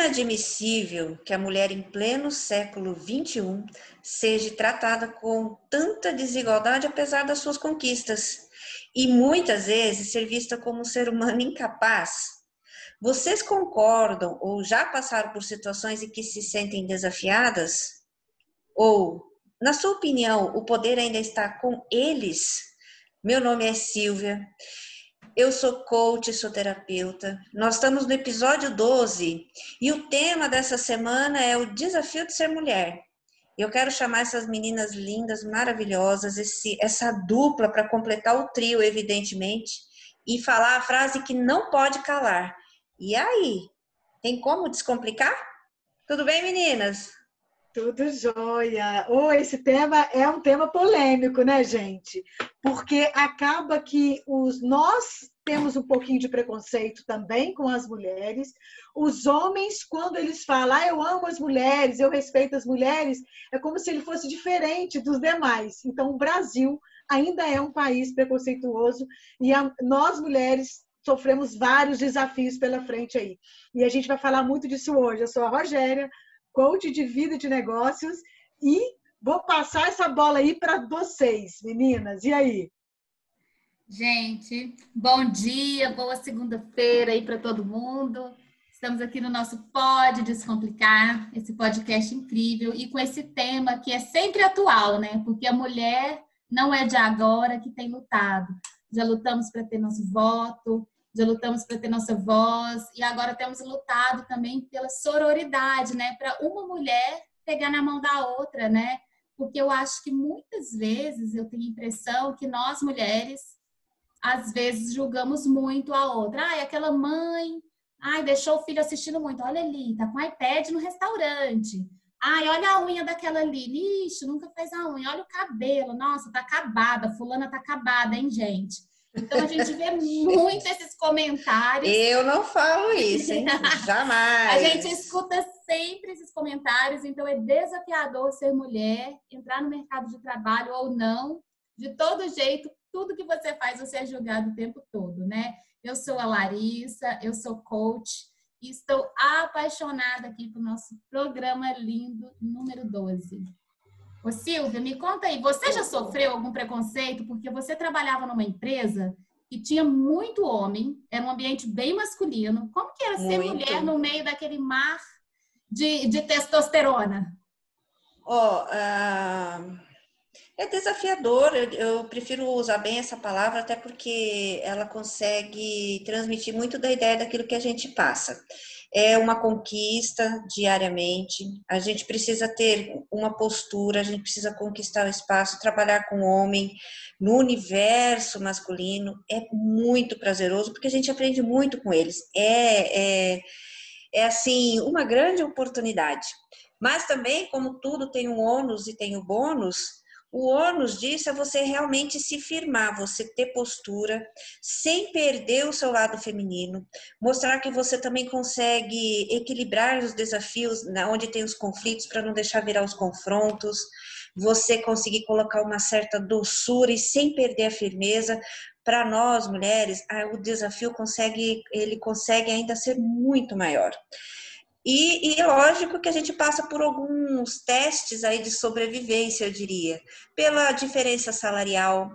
inadmissível que a mulher em pleno século XXI seja tratada com tanta desigualdade apesar das suas conquistas e muitas vezes ser vista como um ser humano incapaz. Vocês concordam ou já passaram por situações em que se sentem desafiadas? Ou, na sua opinião, o poder ainda está com eles? Meu nome é Silvia eu sou coach, sou terapeuta. Nós estamos no episódio 12 e o tema dessa semana é o desafio de ser mulher. Eu quero chamar essas meninas lindas, maravilhosas, esse, essa dupla para completar o trio, evidentemente, e falar a frase que não pode calar. E aí? Tem como descomplicar? Tudo bem, meninas? Tudo jóia. Oh, esse tema é um tema polêmico, né, gente? Porque acaba que os nós temos um pouquinho de preconceito também com as mulheres. Os homens, quando eles falam, ah, eu amo as mulheres, eu respeito as mulheres, é como se ele fosse diferente dos demais. Então, o Brasil ainda é um país preconceituoso e a, nós mulheres sofremos vários desafios pela frente aí. E a gente vai falar muito disso hoje. Eu sou a Rogéria coach de vida e de negócios e vou passar essa bola aí para vocês, meninas. E aí? Gente, bom dia, boa segunda-feira aí para todo mundo. Estamos aqui no nosso Pode Descomplicar, esse podcast incrível e com esse tema que é sempre atual, né? Porque a mulher não é de agora que tem lutado. Já lutamos para ter nosso voto, já lutamos para ter nossa voz e agora temos lutado também pela sororidade, né? Para uma mulher pegar na mão da outra, né? Porque eu acho que muitas vezes eu tenho a impressão que nós mulheres às vezes julgamos muito a outra. Ai, aquela mãe, ai, deixou o filho assistindo muito. Olha ali, tá com iPad no restaurante. Ai, olha a unha daquela ali. Ixi, nunca fez a unha. Olha o cabelo. Nossa, tá acabada. Fulana tá acabada, hein, gente? Então a gente vê muito esses comentários. Eu não falo isso, hein? Jamais. a gente escuta sempre esses comentários, então é desafiador ser mulher, entrar no mercado de trabalho ou não. De todo jeito, tudo que você faz, você é julgado o tempo todo, né? Eu sou a Larissa, eu sou coach e estou apaixonada aqui pelo nosso programa lindo número 12. Ô Silvia, me conta aí, você já sofreu algum preconceito porque você trabalhava numa empresa que tinha muito homem, era um ambiente bem masculino. Como que era ser muito. mulher no meio daquele mar de, de testosterona? Ó, oh, uh, é desafiador, eu, eu, prefiro usar bem essa palavra, até porque ela consegue transmitir muito da ideia daquilo que a gente passa é uma conquista diariamente. A gente precisa ter uma postura, a gente precisa conquistar o espaço, trabalhar com o homem no universo masculino é muito prazeroso porque a gente aprende muito com eles. É, é, é assim uma grande oportunidade. Mas também, como tudo tem um ônus e tem o bônus, o ônus disso é você realmente se firmar, você ter postura, sem perder o seu lado feminino, mostrar que você também consegue equilibrar os desafios onde tem os conflitos para não deixar virar os confrontos, você conseguir colocar uma certa doçura e sem perder a firmeza. Para nós mulheres, o desafio consegue, ele consegue ainda ser muito maior. E, e, lógico que a gente passa por alguns testes aí de sobrevivência, eu diria, pela diferença salarial,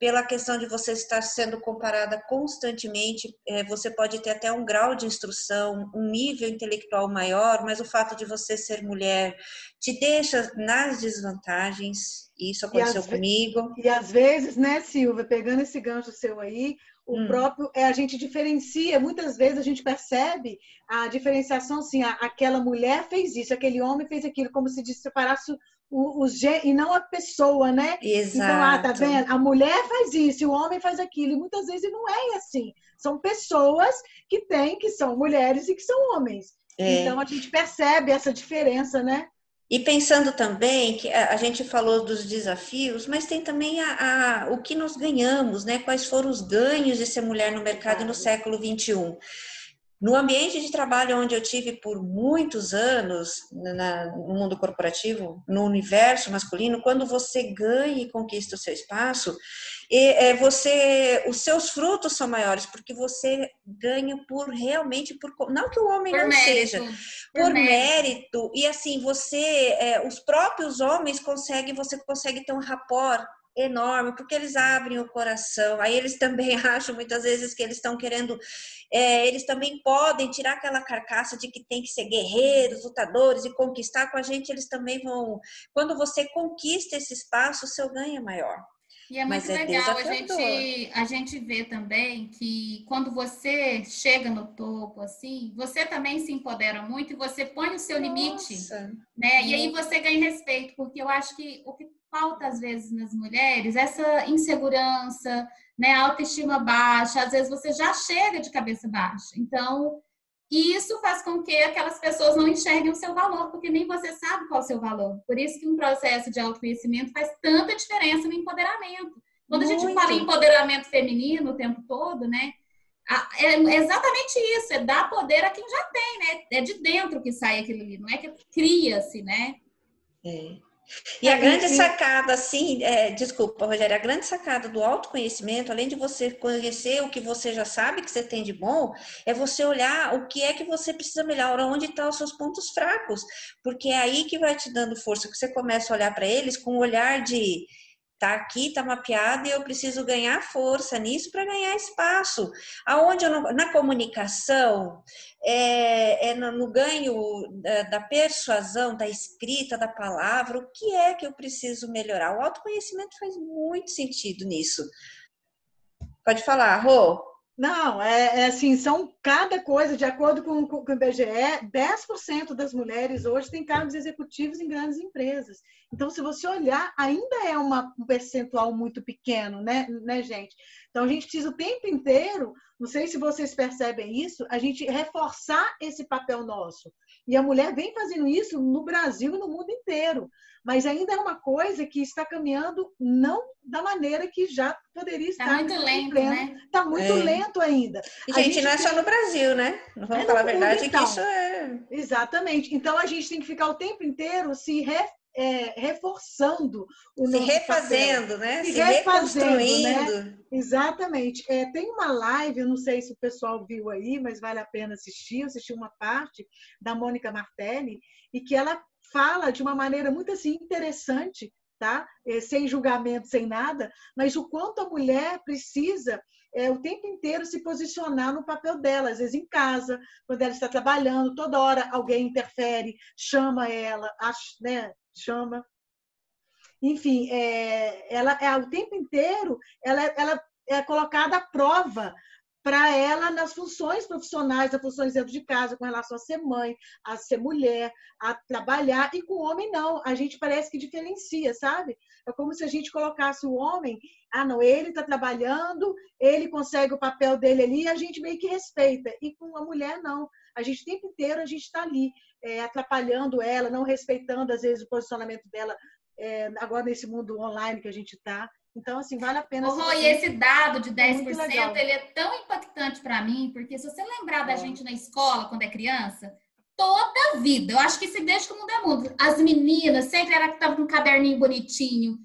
pela questão de você estar sendo comparada constantemente, é, você pode ter até um grau de instrução, um nível intelectual maior, mas o fato de você ser mulher te deixa nas desvantagens. Isso aconteceu e comigo. E às vezes, né, Silvia, pegando esse gancho seu aí, o hum. próprio é a gente diferencia muitas vezes a gente percebe a diferenciação assim a, aquela mulher fez isso aquele homem fez aquilo como se separasse o, o e não a pessoa né Exato. então ah tá vendo a mulher faz isso e o homem faz aquilo e muitas vezes não é assim são pessoas que têm que são mulheres e que são homens é. então a gente percebe essa diferença né e pensando também que a gente falou dos desafios, mas tem também a, a, o que nós ganhamos, né? Quais foram os ganhos de ser mulher no mercado no século XXI. No ambiente de trabalho onde eu tive por muitos anos, na, no mundo corporativo, no universo masculino, quando você ganha e conquista o seu espaço, E, é, você, os seus frutos são maiores, porque você ganha por realmente por não que o homem por não mérito, seja, por, por mérito. mérito. E assim, você, é, os próprios homens conseguem, você consegue ter um rapport enorme, porque eles abrem o coração. Aí eles também acham muitas vezes que eles estão querendo, é, eles também podem tirar aquela carcaça de que tem que ser guerreiros, lutadores e conquistar com a gente. Eles também vão. Quando você conquista esse espaço, o seu ganho é maior. E é muito é legal a gente, a gente vê também que quando você chega no topo, assim, você também se empodera muito e você põe o seu Nossa. limite, né? E aí você ganha respeito, porque eu acho que o que falta às vezes nas mulheres essa insegurança, né, autoestima baixa, às vezes você já chega de cabeça baixa. Então, isso faz com que aquelas pessoas não enxerguem o seu valor, porque nem você sabe qual é o seu valor. Por isso que um processo de autoconhecimento faz tanta diferença no empoderamento. Quando Muito. a gente fala em empoderamento feminino o tempo todo, né? É exatamente isso, é dar poder a quem já tem, né? É de dentro que sai aquilo ali, não é que cria-se, né? É. E a grande sacada, assim, é, desculpa, Rogério, a grande sacada do autoconhecimento, além de você conhecer o que você já sabe que você tem de bom, é você olhar o que é que você precisa melhorar, onde estão os seus pontos fracos, porque é aí que vai te dando força, que você começa a olhar para eles com um olhar de Tá aqui, tá mapeado e eu preciso ganhar força nisso para ganhar espaço. Aonde não, na comunicação, é, é no, no, ganho da, da, persuasão, da escrita, da palavra, o que é que eu preciso melhorar? O autoconhecimento faz muito sentido nisso. Pode falar, Rô. Não, é, é, assim, são cada coisa, de acordo com, com, o IBGE, 10% das mulheres hoje têm cargos executivos em grandes empresas. Então, se você olhar, ainda é uma, um percentual muito pequeno, né, né, gente? Então, a gente precisa o tempo inteiro, não sei se vocês percebem isso, a gente reforçar esse papel nosso. E a mulher vem fazendo isso no Brasil e no mundo inteiro mas ainda é uma coisa que está caminhando não da maneira que já poderia tá estar. Está muito lento, pleno. né? Está muito é. lento ainda. E, gente, gente, não é só no Brasil, né? Não vamos é falar a verdade então. que isso é... Exatamente. Então, a gente tem que ficar o tempo inteiro se re, é, reforçando o se refazendo, papel. né? Se, se reconstruindo. Né? Exatamente. É, tem uma live, eu não sei se o pessoal viu aí, mas vale a pena assistir. Eu assisti uma parte da Mônica Martelli e que ela fala de uma maneira muito assim interessante, tá? É, sem julgamento, sem nada, mas o quanto a mulher precisa é, o tempo inteiro se posicionar no papel dela, às vezes em casa, quando ela está trabalhando, toda hora alguém interfere, chama ela, né? Chama. Enfim, é, ela é o tempo inteiro ela, ela é colocada à prova para ela nas funções profissionais, nas funções dentro de casa, com relação a ser mãe, a ser mulher, a trabalhar, e com o homem não. A gente parece que diferencia, sabe? É como se a gente colocasse o homem, ah, não, ele está trabalhando, ele consegue o papel dele ali, a gente meio que respeita. E com a mulher, não. A gente o tempo inteiro a gente está ali, é, atrapalhando ela, não respeitando, às vezes, o posicionamento dela, é, agora nesse mundo online que a gente está. Então, assim, vale a pena. Oh, e esse dado de 10%, é ele é tão impactante para mim, porque se você lembrar da é. gente na escola, quando é criança, toda a vida, eu acho que se desde que o mundo é mundo, as meninas sempre era que estavam com um caderninho bonitinho,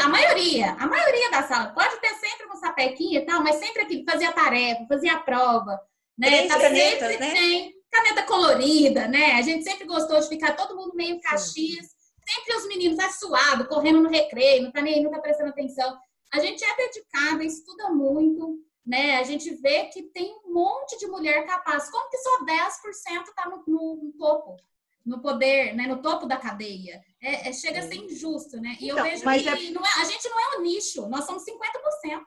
a maioria, a maioria da sala, pode ter sempre uma sapequinha e tal, mas sempre aquilo, fazia tarefa, fazia prova, né? Três tá canetas, sempre né? Caneta colorida, né? A gente sempre gostou de ficar todo mundo meio caxias sempre os meninos tá suado, correndo no recreio, não tá nem não tá prestando atenção. A gente é dedicada, estuda muito, né? A gente vê que tem um monte de mulher capaz. Como que só 10% tá no, no, no, topo? No poder, né? No topo da cadeia. É, é chega a ser injusto, né? E então, eu vejo que é... É, a gente não é o nicho, nós somos 50%.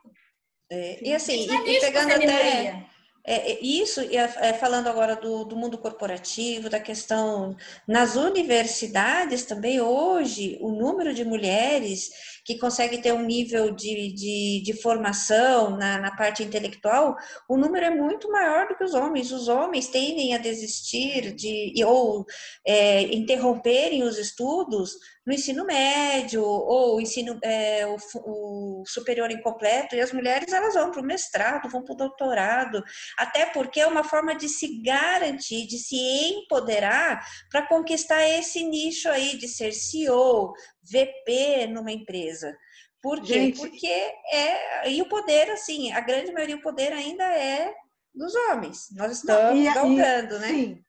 É, e assim, e, e pegando até é, é, isso, é, falando agora do, do, mundo corporativo, da questão nas universidades também, hoje, o número de mulheres que conseguem ter um nível de, de, de formação na, na, parte intelectual, o número é muito maior do que os homens. Os homens tendem a desistir de ou é, interromperem os estudos no ensino médio ou ensino é, o, o, superior incompleto e as mulheres elas vão para o mestrado, vão para o doutorado, até porque é uma forma de se garantir, de se empoderar para conquistar esse nicho aí de ser CEO, VP numa empresa. Por quê? Gente, Porque é. E o poder, assim, a grande maioria do poder ainda é dos homens. Nós estamos galgando, né? Sim.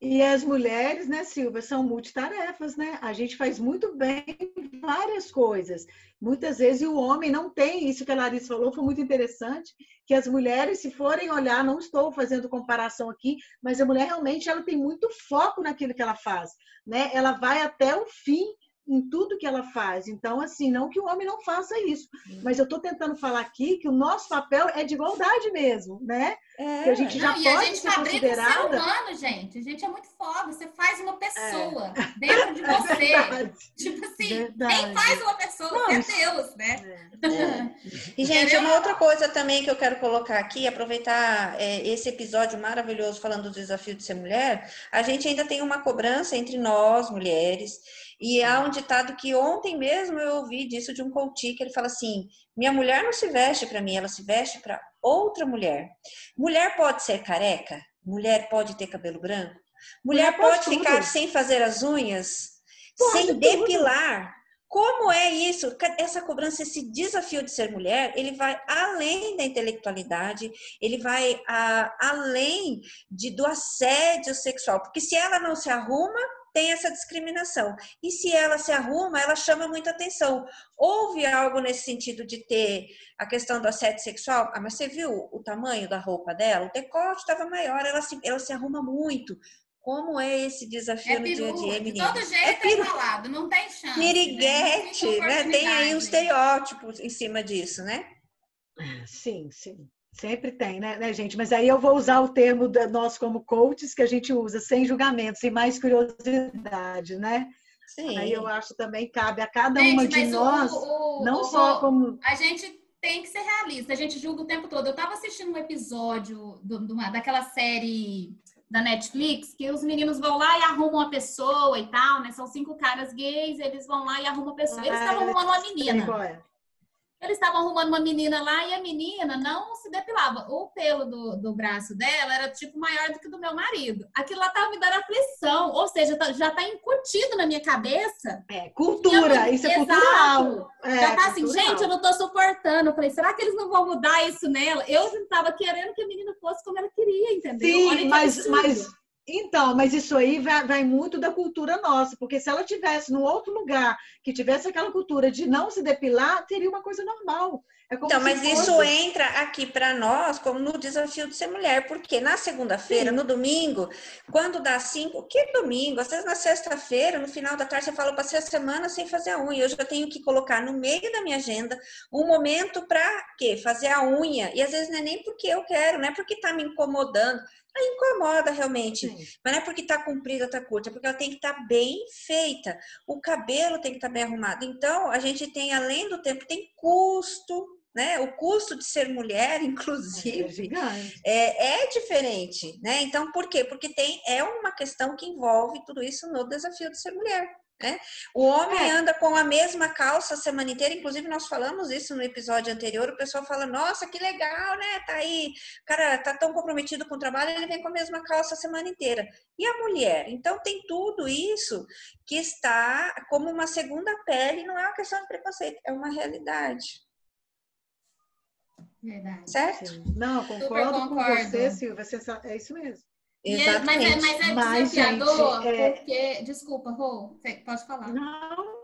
E as mulheres, né, Silvia, são multitarefas, né? A gente faz muito bem várias coisas. Muitas vezes o homem não tem, isso que a Larissa falou foi muito interessante, que as mulheres, se forem olhar, não estou fazendo comparação aqui, mas a mulher realmente ela tem muito foco naquilo que ela faz, né? Ela vai até o fim em tudo que ela faz. Então, assim, não que o homem não faça isso, mas eu estou tentando falar aqui que o nosso papel é de igualdade mesmo, né? É. Que a gente já não, pode e a gente ser considerada... ser humano, gente. A gente é muito foda. Você faz uma pessoa é. dentro de você. É tipo assim, verdade. quem faz uma pessoa não, é Deus, né? É. E, gente, uma outra coisa também que eu quero colocar aqui, aproveitar é, esse episódio maravilhoso falando do desafio de ser mulher, a gente ainda tem uma cobrança entre nós, mulheres, e há um ditado que ontem mesmo eu ouvi disso de um coach, que ele fala assim: minha mulher não se veste para mim, ela se veste para outra mulher. Mulher pode ser careca? Mulher pode ter cabelo branco? Mulher, mulher pode, pode ficar sem fazer as unhas? Pode sem tudo. depilar? Como é isso? Essa cobrança, esse desafio de ser mulher, ele vai além da intelectualidade, ele vai a, além de, do assédio sexual, porque se ela não se arruma, tem essa discriminação. E se ela se arruma, ela chama muita atenção. Houve algo nesse sentido de ter a questão do assédio sexual? Ah, mas você viu o tamanho da roupa dela? O decote estava maior, ela se, ela se arruma muito. Como é esse desafio é no dia a dia, menina? De todo jeito é, piru... é falado, não tem chance. Piriguete, né? né? Tem aí um estereótipo em cima disso, né? Sim, sim. Sempre tem, né, né, gente? Mas aí eu vou usar o termo da, nós como coaches que a gente usa, sem julgamento, sem mais curiosidade, né? Sim. Aí eu acho também cabe a cada gente, uma de nós, o, o, não o, só como. A gente tem que ser realista, a gente julga o tempo todo. Eu estava assistindo um episódio do, do, daquela série da Netflix que os meninos vão lá e arrumam uma pessoa e tal, né? São cinco caras gays, eles vão lá e arrumam uma pessoa. Eles estavam ah, arrumando uma menina. Eles estavam arrumando uma menina lá e a menina não se depilava. O pelo do, do braço dela era tipo maior do que do meu marido. Aquilo lá tava me dando aflição. Ou seja, tá, já tá incutido na minha cabeça. É, cultura, isso é cultural. É, já tá assim, cultural. gente, eu não tô suportando. Eu falei, será que eles não vão mudar isso nela? Eu tava querendo que a menina fosse como ela queria, entendeu? Sim, mas, mas então, mas isso aí vai, vai, muito da cultura nossa, porque se ela tivesse num outro lugar que tivesse aquela cultura de não se depilar, teria uma coisa normal. É então, mas fosse... isso entra aqui para nós como no desafio de ser mulher, porque na segunda-feira, no domingo, quando dá cinco, que domingo? Às vezes na sexta-feira, no final da tarde, você fala, eu passei a semana sem fazer a unha. Eu já tenho que colocar no meio da minha agenda um momento para quê? Fazer a unha. E às vezes não é nem porque eu quero, não é porque está me incomodando. Incomoda realmente. Sim. Mas não é porque está comprida, está curta, é porque ela tem que estar tá bem feita. O cabelo tem que estar tá bem arrumado. Então, a gente tem, além do tempo, tem custo, né? O custo de ser mulher, inclusive, é, é, diferente, né? Então, por quê? Porque tem, é uma questão que envolve tudo isso no desafio de ser mulher. Né? O homem é. anda com a mesma calça a semana inteira, inclusive nós falamos isso no episódio anterior. O pessoal fala: Nossa, que legal, né? Tá aí, o cara tá tão comprometido com o trabalho, ele vem com a mesma calça a semana inteira. E a mulher? Então, tem tudo isso que está como uma segunda pele, não é uma questão de preconceito, é uma realidade. Verdade. Certo? Não, concordo com você, Silvia, é isso mesmo. É, mas é, mas é mas, desafiador, gente, é... porque. Desculpa, Rô, pode falar. Não.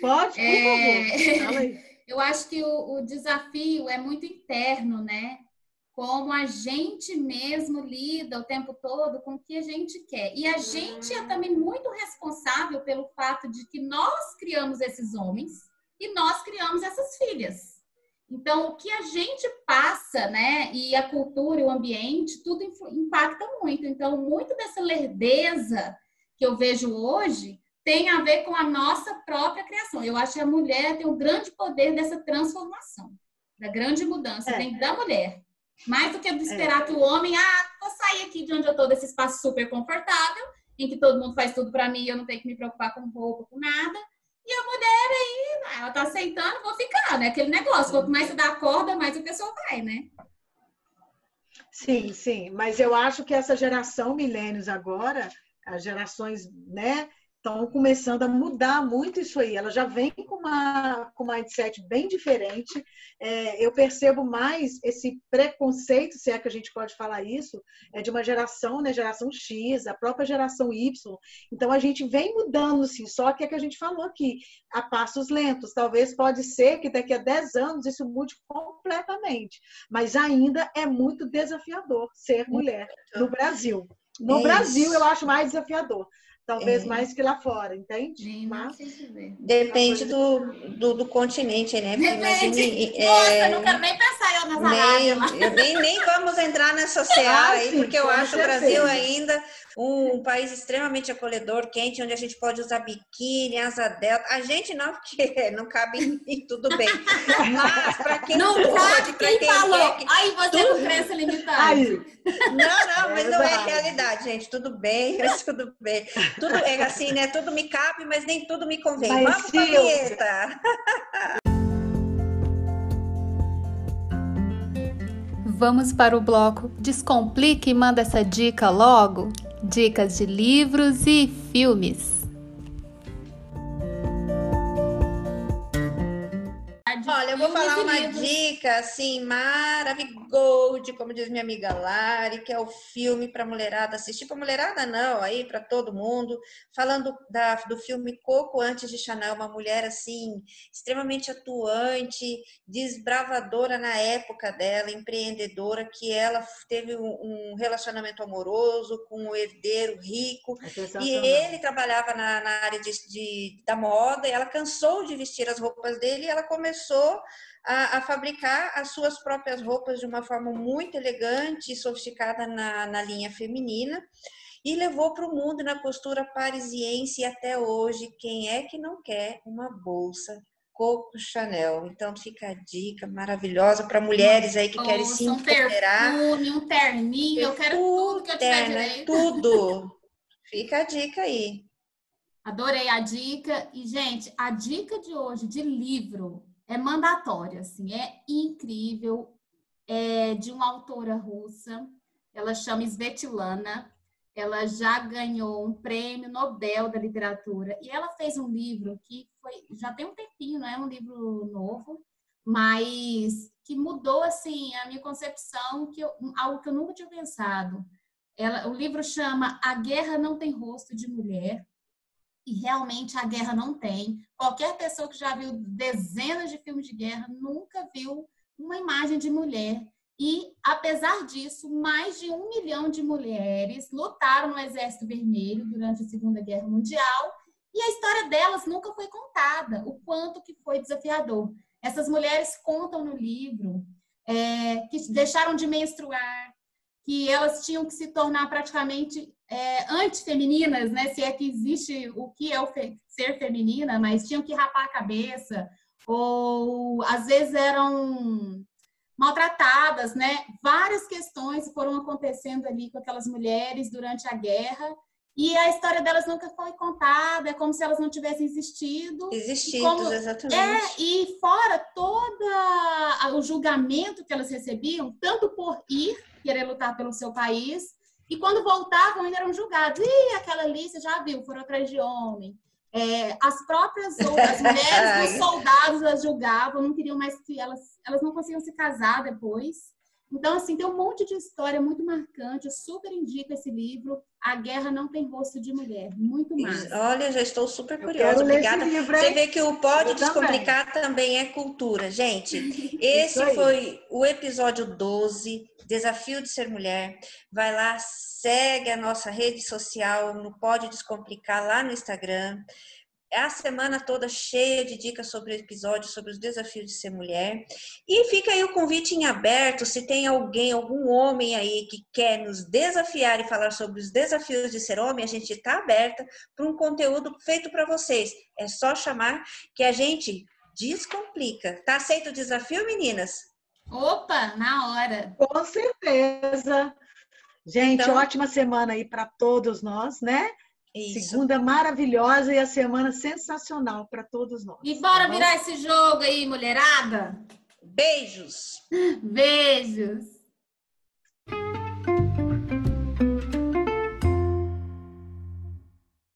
Pode, por é... favor. Eu acho que o, o, desafio é muito interno, né? Como a gente mesmo lida o tempo todo com o que a gente quer. E a gente é também muito responsável pelo fato de que nós criamos esses homens e nós criamos essas filhas. Então, o que a gente passa, né, e a cultura e o ambiente, tudo impacta muito. Então, muito dessa lerdeza que eu vejo hoje tem a ver com a nossa própria criação. Eu acho que a mulher tem o um grande poder dessa transformação, da grande mudança, é. da mulher. Mais do que esperar é. que o homem, ah, vou sair aqui de onde eu estou, desse espaço super confortável, em que todo mundo faz tudo para mim, eu não tenho que me preocupar com roupa, com nada e a mulher aí, ela tá aceitando, vou ficar, né? Aquele negócio, quanto mais você dá corda, mais o pessoal vai, né? Sim, sim. Mas eu acho que essa geração milênios agora, as gerações, né? Estão começando a mudar muito isso aí. Ela já vem com uma com um mindset bem diferente. É, eu percebo mais esse preconceito, se é que a gente pode falar isso, é de uma geração, né, geração X, a própria geração Y. Então a gente vem mudando sim, só que é que a gente falou aqui, a passos lentos. Talvez pode ser que daqui a 10 anos isso mude completamente, mas ainda é muito desafiador ser mulher no Brasil. No é Brasil, eu acho mais desafiador talvez é. mais que lá fora, entende? Mas, depende do, do, do, continente, né? Depende. Nossa, é, nunca nem pensar eu nessa nem, área. Nem, nem vamos entrar nessa seara aí, porque eu acho o Brasil ainda um país extremamente acolhedor, quente, onde a gente pode usar biquíni, asa delta. A gente não, porque não cabe em mim, tudo bem. Mas para quem não pode, quem, quem falou? Que... Aí você tudo... com crença limitada. Não, não, mas é não é realidade, gente. Tudo bem, tudo bem. Tudo é assim, né? Tudo me cabe, mas nem tudo me convém. Mas, Vamos para a vinheta. Vamos para o bloco Descomplique e manda essa dica logo dicas de livros e filmes. Olha, eu vou falar uma dica assim maravilhosa, como diz minha amiga Lari, que é o filme para mulherada assistir. Para mulherada não, aí para todo mundo. Falando da, do filme Coco antes de Chanel, uma mulher assim extremamente atuante, desbravadora na época dela, empreendedora, que ela teve um, um relacionamento amoroso com um herdeiro rico é e ele trabalhava na, na área de, de, da moda. E ela cansou de vestir as roupas dele e ela começou a, a, fabricar as suas próprias roupas de uma forma muito elegante e sofisticada na, na linha feminina e levou para o mundo na costura parisiense e até hoje quem é que não quer uma bolsa Coco Chanel. Então fica a dica maravilhosa para mulheres aí que querem se empoderar. Um perfume, um terninho, eu quero tudo que eu tiver direito. Tudo. Fica a dica aí. Adorei a dica. E, gente, a dica de hoje de livro é mandatória, assim, é incrível. É de uma autora russa, ela chama Svetlana, ela já ganhou um prêmio Nobel da literatura e ela fez um livro que foi já tem um tempinho, não é um livro novo, mas que mudou assim a minha concepção, que eu, algo que eu nunca tinha pensado. Ela, o livro chama A Guerra Não Tem Rosto de Mulher e realmente a guerra não tem. Qualquer pessoa que já viu dezenas de filmes de guerra nunca viu uma imagem de mulher. E, apesar disso, mais de um milhão de mulheres lutaram no Exército Vermelho durante a Segunda Guerra Mundial e a história delas nunca foi contada, o quanto que foi desafiador. Essas mulheres contam no livro é, que deixaram de menstruar, que elas tinham que se tornar praticamente é, antifemininas, né? Se é que existe o que é o fe ser feminina, mas tinham que rapar a cabeça, ou às vezes eram maltratadas, né? Várias questões foram acontecendo ali com aquelas mulheres durante a guerra. E a história delas nunca foi contada, é como se elas não tivessem existido. Existido, como, exatamente. É, e fora todo o julgamento que elas recebiam, tanto por ir querer lutar pelo seu país. E quando voltavam, ainda eram julgados. Ih, aquela ali, você já viu, foram atrás de homem. É, as próprias outras mulheres dos soldados as julgavam, não queriam mais que elas, elas não conseguiam se casar depois. Então, assim, tem um monte de história muito marcante. Eu super indico esse livro. A Guerra Não Tem Rosto de Mulher. Muito mais. Olha, já estou super curiosa. Obrigada. Livro, Você vê que o Pode Descomplicar também. também é cultura. Gente, esse foi o episódio 12, Desafio de Ser Mulher. Vai lá, segue a nossa rede social no Pode Descomplicar lá no Instagram. É a semana toda cheia de dicas sobre o episódio, sobre os desafios de ser mulher. E fica aí o convite em aberto, se tem alguém, algum homem aí que quer nos desafiar e falar sobre os desafios de ser homem, a gente está aberta para um conteúdo feito para vocês. É só chamar que a gente descomplica. Tá aceito o desafio, meninas? Opa, na hora. Com certeza. Gente, então... ótima semana aí para todos nós, né? Isso. Segunda maravilhosa e a semana sensacional para todos nós. E bora tá virar esse jogo aí, mulherada? Beijos. Beijos.